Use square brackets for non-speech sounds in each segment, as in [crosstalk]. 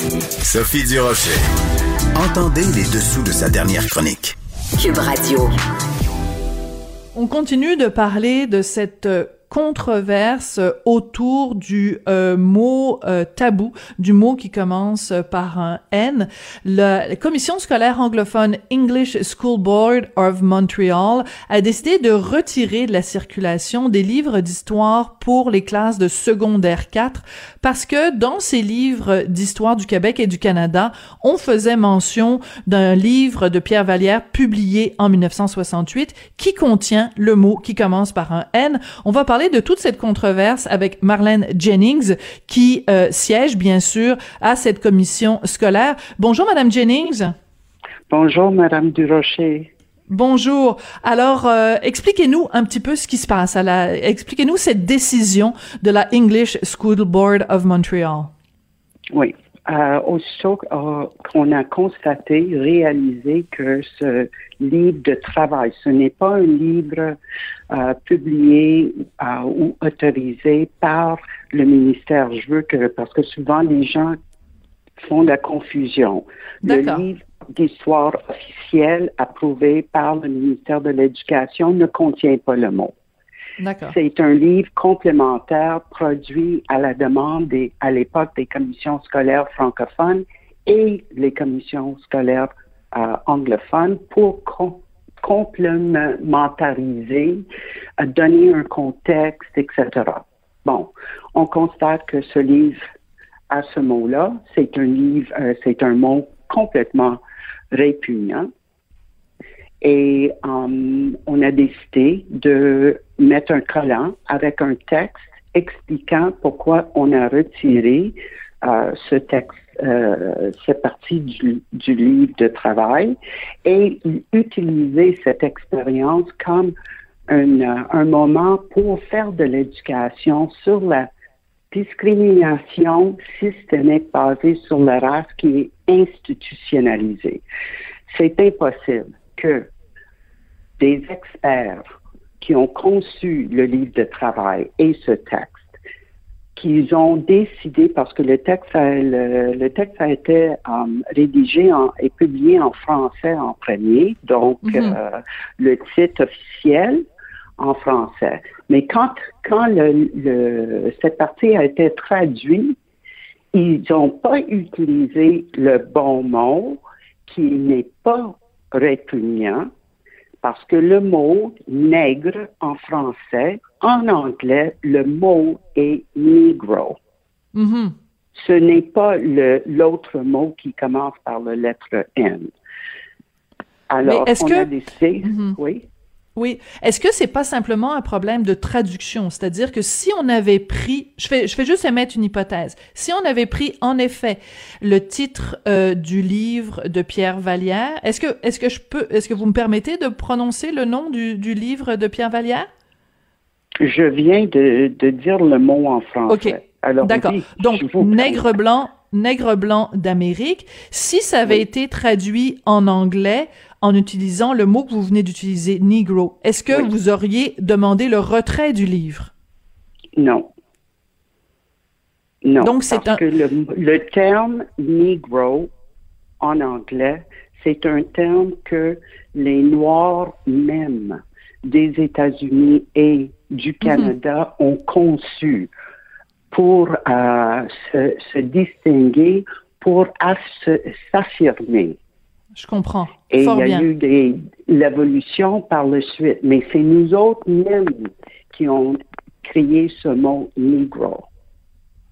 Sophie Durocher. Entendez les dessous de sa dernière chronique. Cube Radio. On continue de parler de cette euh, controverse autour du euh, mot euh, tabou, du mot qui commence par un N. la commission scolaire anglophone English School Board of Montreal a décidé de retirer de la circulation des livres d'histoire pour les classes de secondaire 4 parce que dans ces livres d'histoire du Québec et du Canada, on faisait mention d'un livre de Pierre Vallière publié en 1968 qui contient le mot qui commence par un N. On va parler de toute cette controverse avec Marlène Jennings, qui euh, siège bien sûr à cette commission scolaire. Bonjour, Madame Jennings. Bonjour, Madame Durocher. Bonjour. Alors, euh, expliquez-nous un petit peu ce qui se passe. Expliquez-nous cette décision de la English School Board of Montreal. Oui. Euh, aussitôt euh, qu'on a constaté, réalisé que ce livre de travail, ce n'est pas un livre euh, publié ou autorisé par le ministère. Je veux que, parce que souvent les gens font la confusion. Le livre d'histoire officielle approuvé par le ministère de l'Éducation ne contient pas le mot. C'est un livre complémentaire produit à la demande des, à l'époque des commissions scolaires francophones et les commissions scolaires euh, anglophones pour complémentariser, euh, donner un contexte, etc. Bon, on constate que ce livre à ce mot-là, c'est un livre, euh, c'est un mot complètement répugnant. Et um, on a décidé de mettre un collant avec un texte expliquant pourquoi on a retiré euh, ce texte, euh, cette partie du, livre de travail et utiliser cette expérience comme un, un moment pour faire de l'éducation sur la discrimination systémique basée sur la race qui est institutionnalisée. C'est impossible que des experts qui ont conçu le livre de travail et ce texte, qu'ils ont décidé, parce que le texte a, le, texte a été um, rédigé et publié en français en premier, donc mhm. euh, le titre officiel en français. Mais quand, quand le, cette partie a été traduite, ils n'ont pas utilisé le bon mot qui n'est pas répugnant, parce que le mot nègre en français, en anglais, le mot est negro. Mm-hmm. Ce n'est pas l'autre mot qui commence par la lettre N. Alors, est-ce on que... a décidé, mm-hmm. oui? Oui. Est-ce que c'est pas simplement un problème de traduction? C'est-à-dire que si on avait pris, je fais, je fais juste émettre une hypothèse. Si on avait pris, en effet, le titre euh, du livre de Pierre Vallière, est-ce que, est-ce que je peux, est-ce que vous me permettez de prononcer le nom du, du livre de Pierre Vallière? Je viens de, de dire le mot en français. OK. Alors, D'accord. Donc, nègre blanc, nègre blanc d'Amérique. Si ça avait été traduit en anglais, en utilisant le mot que vous venez d'utiliser, Negro. Est-ce que vous auriez demandé le retrait du livre? Non. Non. Donc, c'est un... que le, terme Negro en anglais, c'est un terme que les Noirs même des États-Unis et du mhm. Canada ont conçu pour euh, se, se, distinguer, pour s'affirmer. Je comprends. Et il y a eu des, l'évolution par la suite. Mais c'est nous autres mêmes qui ont créé ce mot Negro.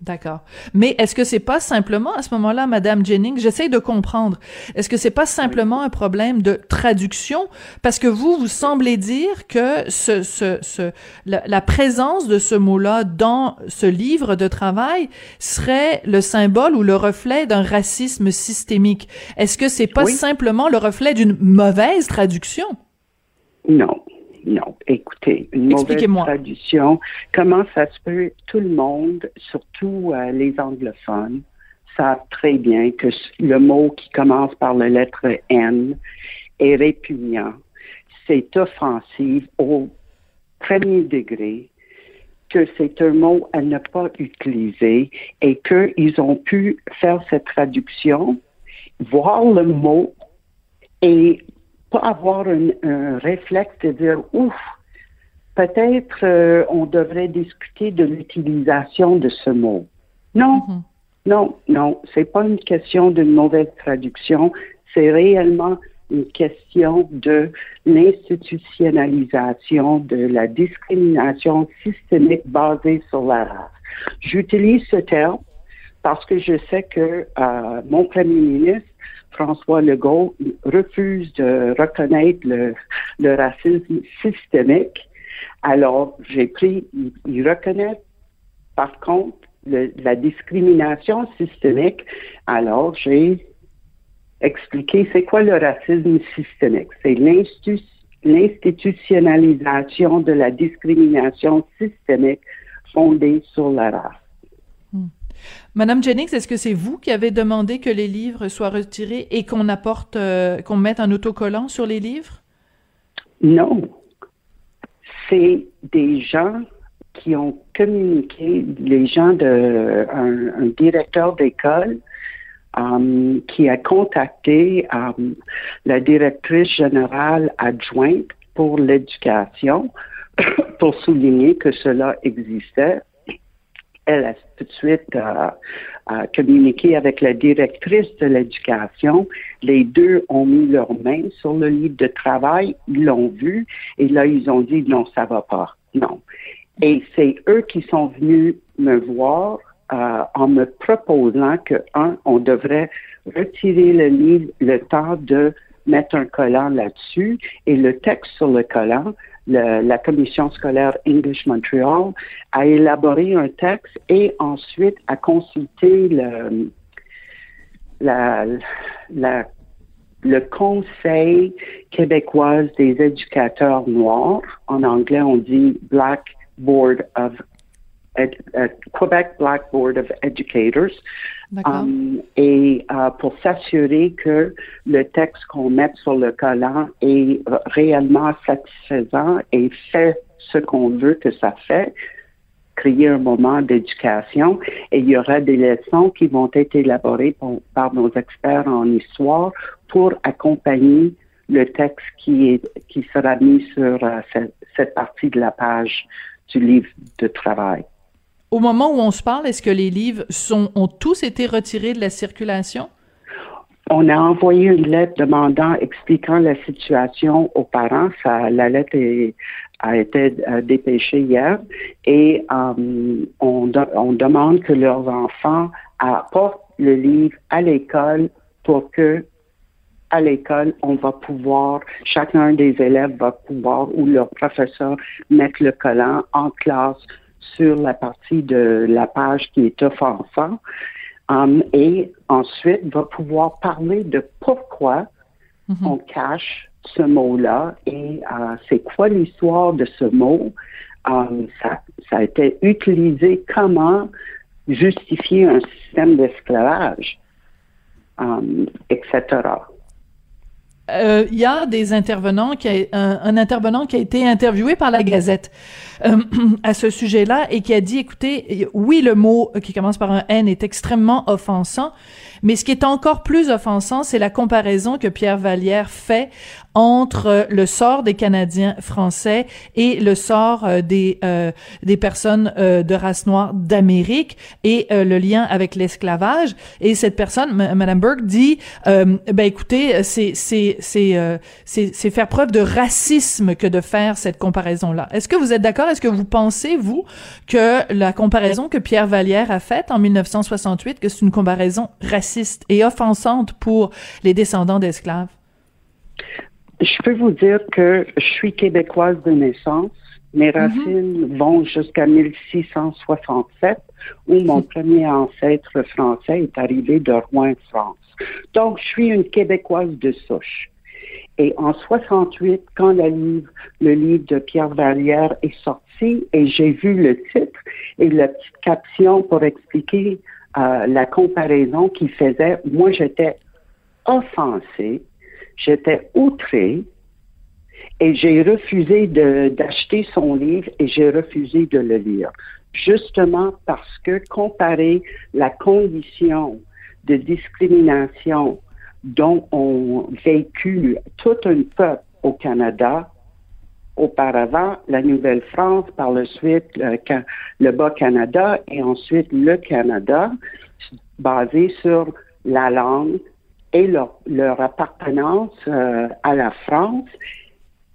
D'accord. Mais est-ce que c'est pas simplement à ce moment-là, Madame Jennings, j'essaie de comprendre. Est-ce que c'est pas simplement un problème de traduction? Parce que vous vous semblez dire que ce, ce, ce la, présence de ce mot-là dans ce livre de travail serait le symbole ou le reflet d'un racisme systémique. Est-ce que c'est pas simplement le reflet d'une mauvaise traduction? Non. Non, écoutez, une mauvaise traduction. Comment ça se peut? Tout le monde, surtout euh, les anglophones, savent très bien que le mot qui commence par la lettre N est répugnant. C'est offensif au premier degré. que c'est un mot à ne pas utiliser et qu'ils ont pu faire cette traduction, voir le mot et pas avoir un, réflexe de dire ouf, peut-être euh, on devrait discuter de l'utilisation de ce mot. Non, mm-hmm. non, non, c'est pas une question d'une mauvaise traduction, c'est réellement une question de l'institutionnalisation de la discrimination systémique basée sur la race. J'utilise ce terme parce que je sais que euh, mon premier ministre, François Legault, refuse de reconnaître le, racisme systémique. Alors, j'ai pris, il, reconnaît par contre la discrimination systémique. Alors, j'ai expliquer c'est quoi le racisme systémique. C'est l'institutionnalisation de la discrimination systémique fondée sur la race. Madame Jennings, est-ce que c'est vous qui avez demandé que les livres soient retirés et qu'on apporte, euh, qu'on mette un autocollant sur les livres? Non. C'est des gens qui ont communiqué, les gens de un directeur d'école Um, qui a contacté um, la directrice générale adjointe pour l'éducation [coughs] pour souligner que cela existait. Elle a tout de suite euh, communiqué avec la directrice de l'éducation. Les deux ont mis leurs mains sur le livre de travail, ils l'ont vu et là ils ont dit non, ça va pas, non. Et c'est eux qui sont venus me voir euh, en me proposant que, un, on devrait retirer le livre le temps de mettre un collant là-dessus et le texte sur le collant, la commission scolaire English Montreal a élaboré un texte et ensuite a consulté le, le Conseil québécois des éducateurs noirs. En anglais, on dit Black Board of Quebec Black Board of Educators. Um, et uh, pour s'assurer que le texte qu'on met sur le collant est réellement satisfaisant et fait ce qu'on veut que ça fait, créer un moment d'éducation. Et il y aura des leçons qui vont être élaborées par nos experts en histoire pour accompagner le texte qui, est, qui sera mis sur uh, cette, cette partie de la page du livre de travail. Au moment où on se parle, est-ce que les livres ont tous été retirés de la circulation? On a envoyé une lettre demandant, expliquant la situation aux parents. Ça, la lettre a été euh, dépêchée hier et euh, on, on, demande que leurs enfants apportent le livre à l'école pour que à l'école, on va pouvoir, chacun des élèves va pouvoir ou leur professeur mettre le collant en classe sur la partie de la page qui est offensant um, et ensuite va pouvoir parler de pourquoi mhm. on cache ce mot-là et euh, c'est quoi l'histoire de ce mot. Um, ça, ça a été utilisé comment justifier un système d'esclavage, um, etc euh, y a des intervenants qui a, un, intervenant qui a été interviewé par la Gazette euh, [clears throat] à ce sujet-là et qui a dit écoutez oui le mot qui commence par un N est extrêmement offensant mais ce qui est encore plus offensant c'est la comparaison que Pierre Vallière fait entre le sort des Canadiens français et le sort euh, des euh, des personnes euh, de race noire d'Amérique et le lien avec l'esclavage. Et cette personne madame Burke dit ben écoutez c'est c'est c'est c'est faire preuve de racisme que de faire cette comparaison là. Est-ce que vous êtes d'accord? Est-ce que vous pensez vous que la comparaison que Pierre Vallière a faite en 1968 que c'est une comparaison raciste et offensante pour les descendants d'esclaves? Je peux vous dire que je suis québécoise de naissance. Mes mhm. racines vont jusqu'à 1667, où mon premier ancêtre français est arrivé de Rouen, France. Donc, je suis une Québécoise de souche. Et en 68, quand le livre, le livre de Pierre Vallière est sorti, et j'ai vu le titre et la petite caption pour expliquer euh, la comparaison qu'il faisait, moi j'étais offensée J'étais outrée Et j'ai refusé d'acheter son livre et j'ai refusé de le lire. Justement parce que comparer la condition de discrimination dont ont vécu tout un peuple au Canada, auparavant la Nouvelle-France, par la suite le, Bas-Canada et ensuite le Canada, basé sur la langue et leur, appartenance euh, à la France,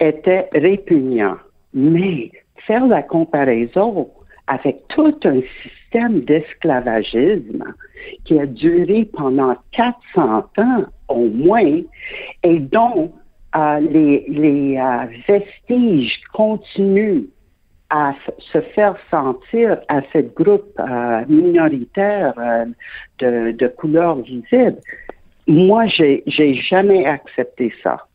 était répugnant. Mais faire la comparaison avec tout un système d'esclavagisme qui a duré pendant 400 ans au moins et dont euh, les, les euh, vestiges continuent à se faire sentir à ce groupe euh, minoritaire de, de couleur visible. Moi, j'ai, j'ai jamais accepté ça.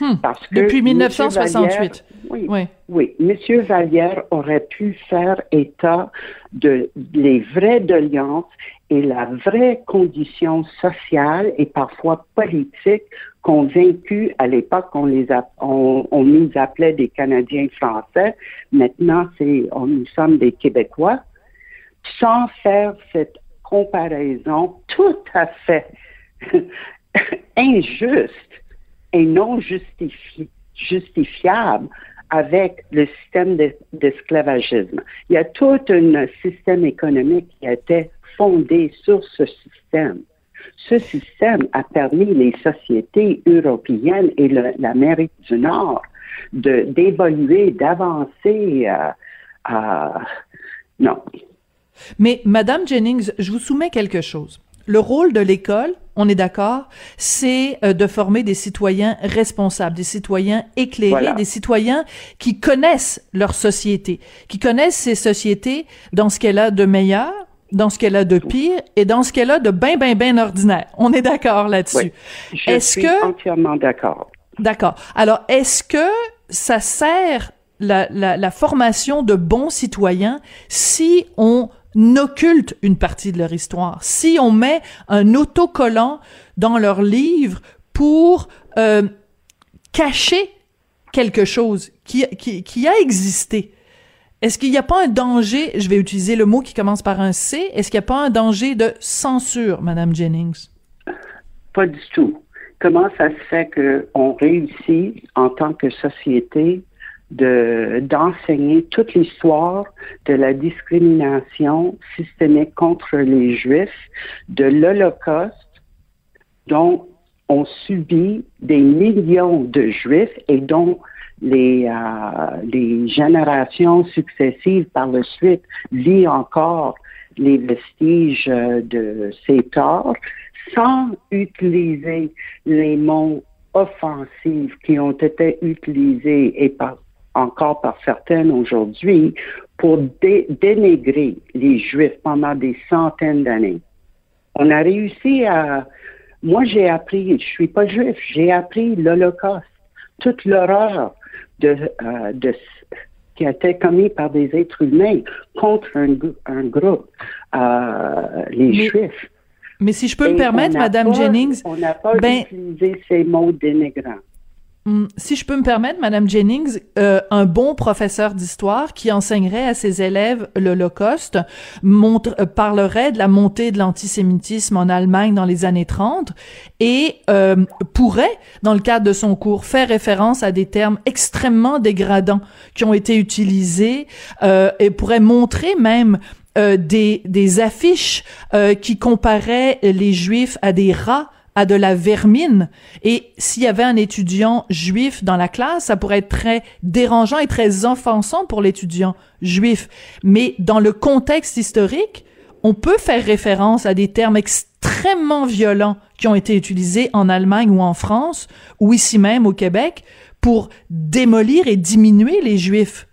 Hmm. Parce que Depuis 1968. oui, oui. Oui. Monsieur Vallière aurait pu faire état de les vraies doléances et la vraie condition sociale et parfois politique qu'ont vécu à l'époque, on les a, on, nous appelait des Canadiens français. Maintenant, c'est, on, nous sommes des Québécois. Sans faire cette comparaison tout à fait [laughs] injuste et non justifiable avec le système d'esclavagisme. Il y a tout un système économique qui a été fondé sur ce système. Ce système a permis les sociétés européennes et l'Amérique du Nord d'évoluer, d'avancer. Euh, non. Mais, Madame Jennings, je vous soumets quelque chose le rôle de l'école, on est d'accord, c'est euh, de former des citoyens responsables, des citoyens éclairés, des citoyens qui connaissent leur société, qui connaissent ces sociétés dans ce qu'elle a de meilleur, dans ce qu'elle a de pire et dans ce qu'elle a de bien, bien, bien ordinaire. On est d'accord là-dessus. Oui, je suis entièrement d'accord. D'accord. Alors, est-ce que ça sert la, la, la, formation de bons citoyens si on occulte une partie de leur histoire, si on met un autocollant dans leur livre pour euh, cacher quelque chose qui, qui, qui a existé, est-ce qu'il n'y a pas un danger, je vais utiliser le mot qui commence par un C, est-ce qu'il n'y a pas un danger de censure, Madame Jennings? Pas du tout. Comment ça se fait qu'on réussit en tant que société de d'enseigner toute l'histoire de la discrimination systémique contre les Juifs, de l'Holocauste, dont ont subi des millions de Juifs et dont les, euh, les générations successives par la suite vivent encore les vestiges de ces torts sans utiliser les mots offensifs qui ont été utilisés et par encore par certaines aujourd'hui, pour dénigrer les Juifs pendant des centaines d'années. On a réussi à... Moi, j'ai appris, je suis pas juif, j'ai appris l'Holocauste, toute l'horreur de, euh, de qui a été commis par des êtres humains contre un, un groupe, euh, les Juifs. Mais si je peux me permettre, Madame Jennings, on n'a pas ben, utilisé ces mots dénigrants. Hmm, si je peux me permettre, Madame Jennings, euh, un bon professeur d'histoire qui enseignerait à ses élèves l'Holocauste montre, euh, parlerait de la montée de l'antisémitisme en Allemagne dans les années 30 et euh, pourrait, dans le cadre de son cours, faire référence à des termes extrêmement dégradants qui ont été utilisés et pourrait montrer même des, des affiches qui comparaient les Juifs à des rats à de la vermine. Et s'il y avait un étudiant juif dans la classe, ça pourrait être très dérangeant et très offensant pour l'étudiant juif. Mais dans le contexte historique, on peut faire référence à des termes extrêmement violents qui ont été utilisés en Allemagne ou en France, ou ici même au Québec, pour démolir et diminuer les juifs.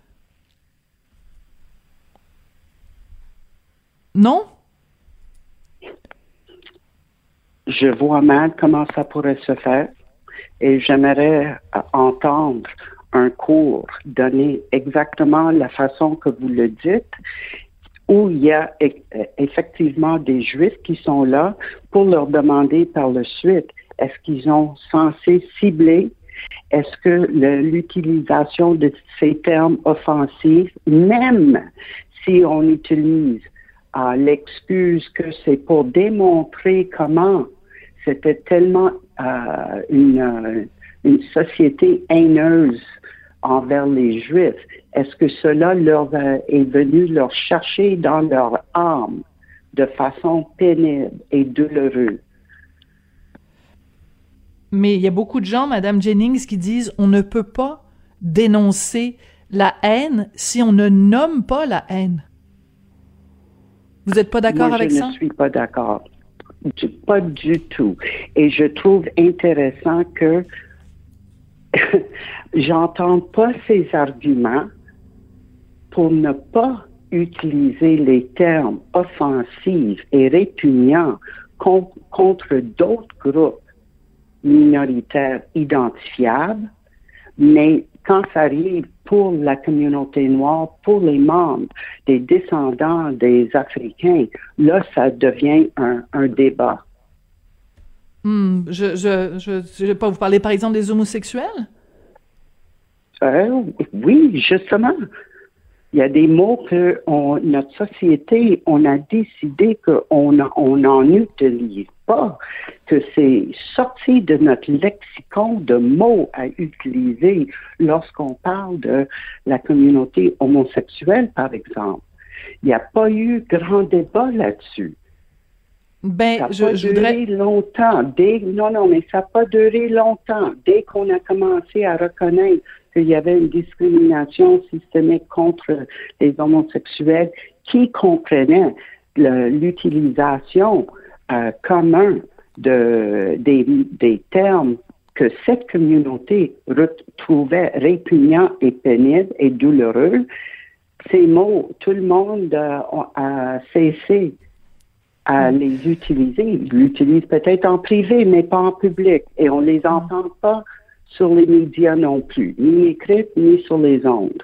Non? Je vois mal comment ça pourrait se faire et j'aimerais euh, entendre un cours donné exactement la façon que vous le dites, où il y a e, euh, effectivement des Juifs qui sont là pour leur demander par la suite est-ce qu'ils ont censé cibler Est-ce que l'utilisation de ces termes offensifs, même si on utilise euh, l'excuse que c'est pour démontrer comment c'était tellement euh, une, une société haineuse envers les Juifs, est-ce que cela leur est venu leur chercher dans leur âme de façon pénible et douloureuse? Mais il y a beaucoup de gens, Madame Jennings, qui disent on ne peut pas dénoncer la haine si on ne nomme pas la haine. Vous n'êtes pas d'accord avec ça? Je ne suis pas d'accord. Pas du tout. Et je trouve intéressant que [laughs] j'entends pas ces arguments pour ne pas utiliser les termes offensifs et répugnants contre d'autres groupes minoritaires identifiables, mais quand ça arrive pour la communauté noire, pour les membres des descendants des Africains, là, ça devient un, débat. Hmm, je, je, je, vais pas vous parler, par exemple, des homosexuels? Euh, oui, justement. Il y a des mots que notre société, on a décidé qu'on n'en utilise pas, que c'est sorti de notre lexicon de mots à utiliser lorsqu'on parle de la communauté homosexuelle, par exemple. Il n'y a pas eu grand débat là-dessus. Ben, ça je, pas je duré voudrais... longtemps. Dès, non, non, mais ça n'a pas duré longtemps. Dès qu'on a commencé à reconnaître qu'il y avait une discrimination systémique contre les homosexuels qui comprenait l'utilisation euh, commune de, des, des termes que cette communauté trouvait répugnants et pénibles et douloureux, ces mots, tout le monde euh, a cessé à mm. les utiliser. Ils l'utilisent peut-être en privé, mais pas en public. Et on les mm. entend pas sur les médias non plus, ni écrites, ni sur les ondes.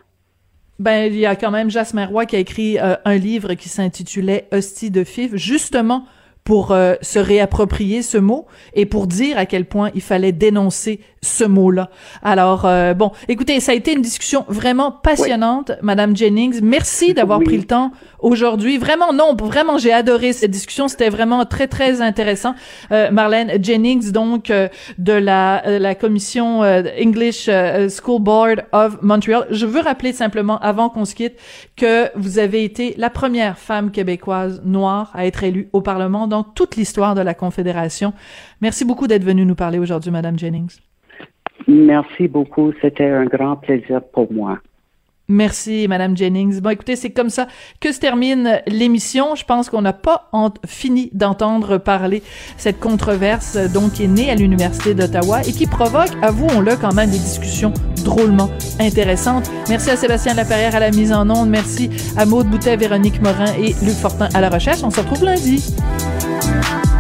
Ben, il y a quand même Jasmin Roy qui a écrit euh, un livre qui s'intitulait Hostie de Fif, justement pour euh, se réapproprier ce mot et pour dire à quel point il fallait dénoncer ce mot-là. Alors euh, bon, écoutez, ça a été une discussion vraiment passionnante, Madame Jennings. Merci d'avoir pris le temps aujourd'hui. Vraiment non, vraiment j'ai adoré cette discussion. C'était vraiment très très intéressant. Euh, Marlène Jennings, donc euh, de la la commission English School Board of Montreal. Je veux rappeler simplement avant qu'on se quitte que vous avez été la première femme québécoise noire à être élue au Parlement dans toute l'histoire de la Confédération. Merci beaucoup d'être venue nous parler aujourd'hui, Madame Jennings. Merci beaucoup. C'était un grand plaisir pour moi. Merci, Madame Jennings. Bon, écoutez, c'est comme ça que se termine l'émission. Je pense qu'on n'a pas fini d'entendre parler cette controverse, donc, qui est née à l'Université d'Ottawa et qui provoque, avouons-le, quand même des discussions drôlement intéressantes. Merci à Sébastien Laperrière à la mise en onde. Merci à Maude Boutet, Véronique Morin et Luc Fortin à la recherche. On se retrouve lundi. Bye.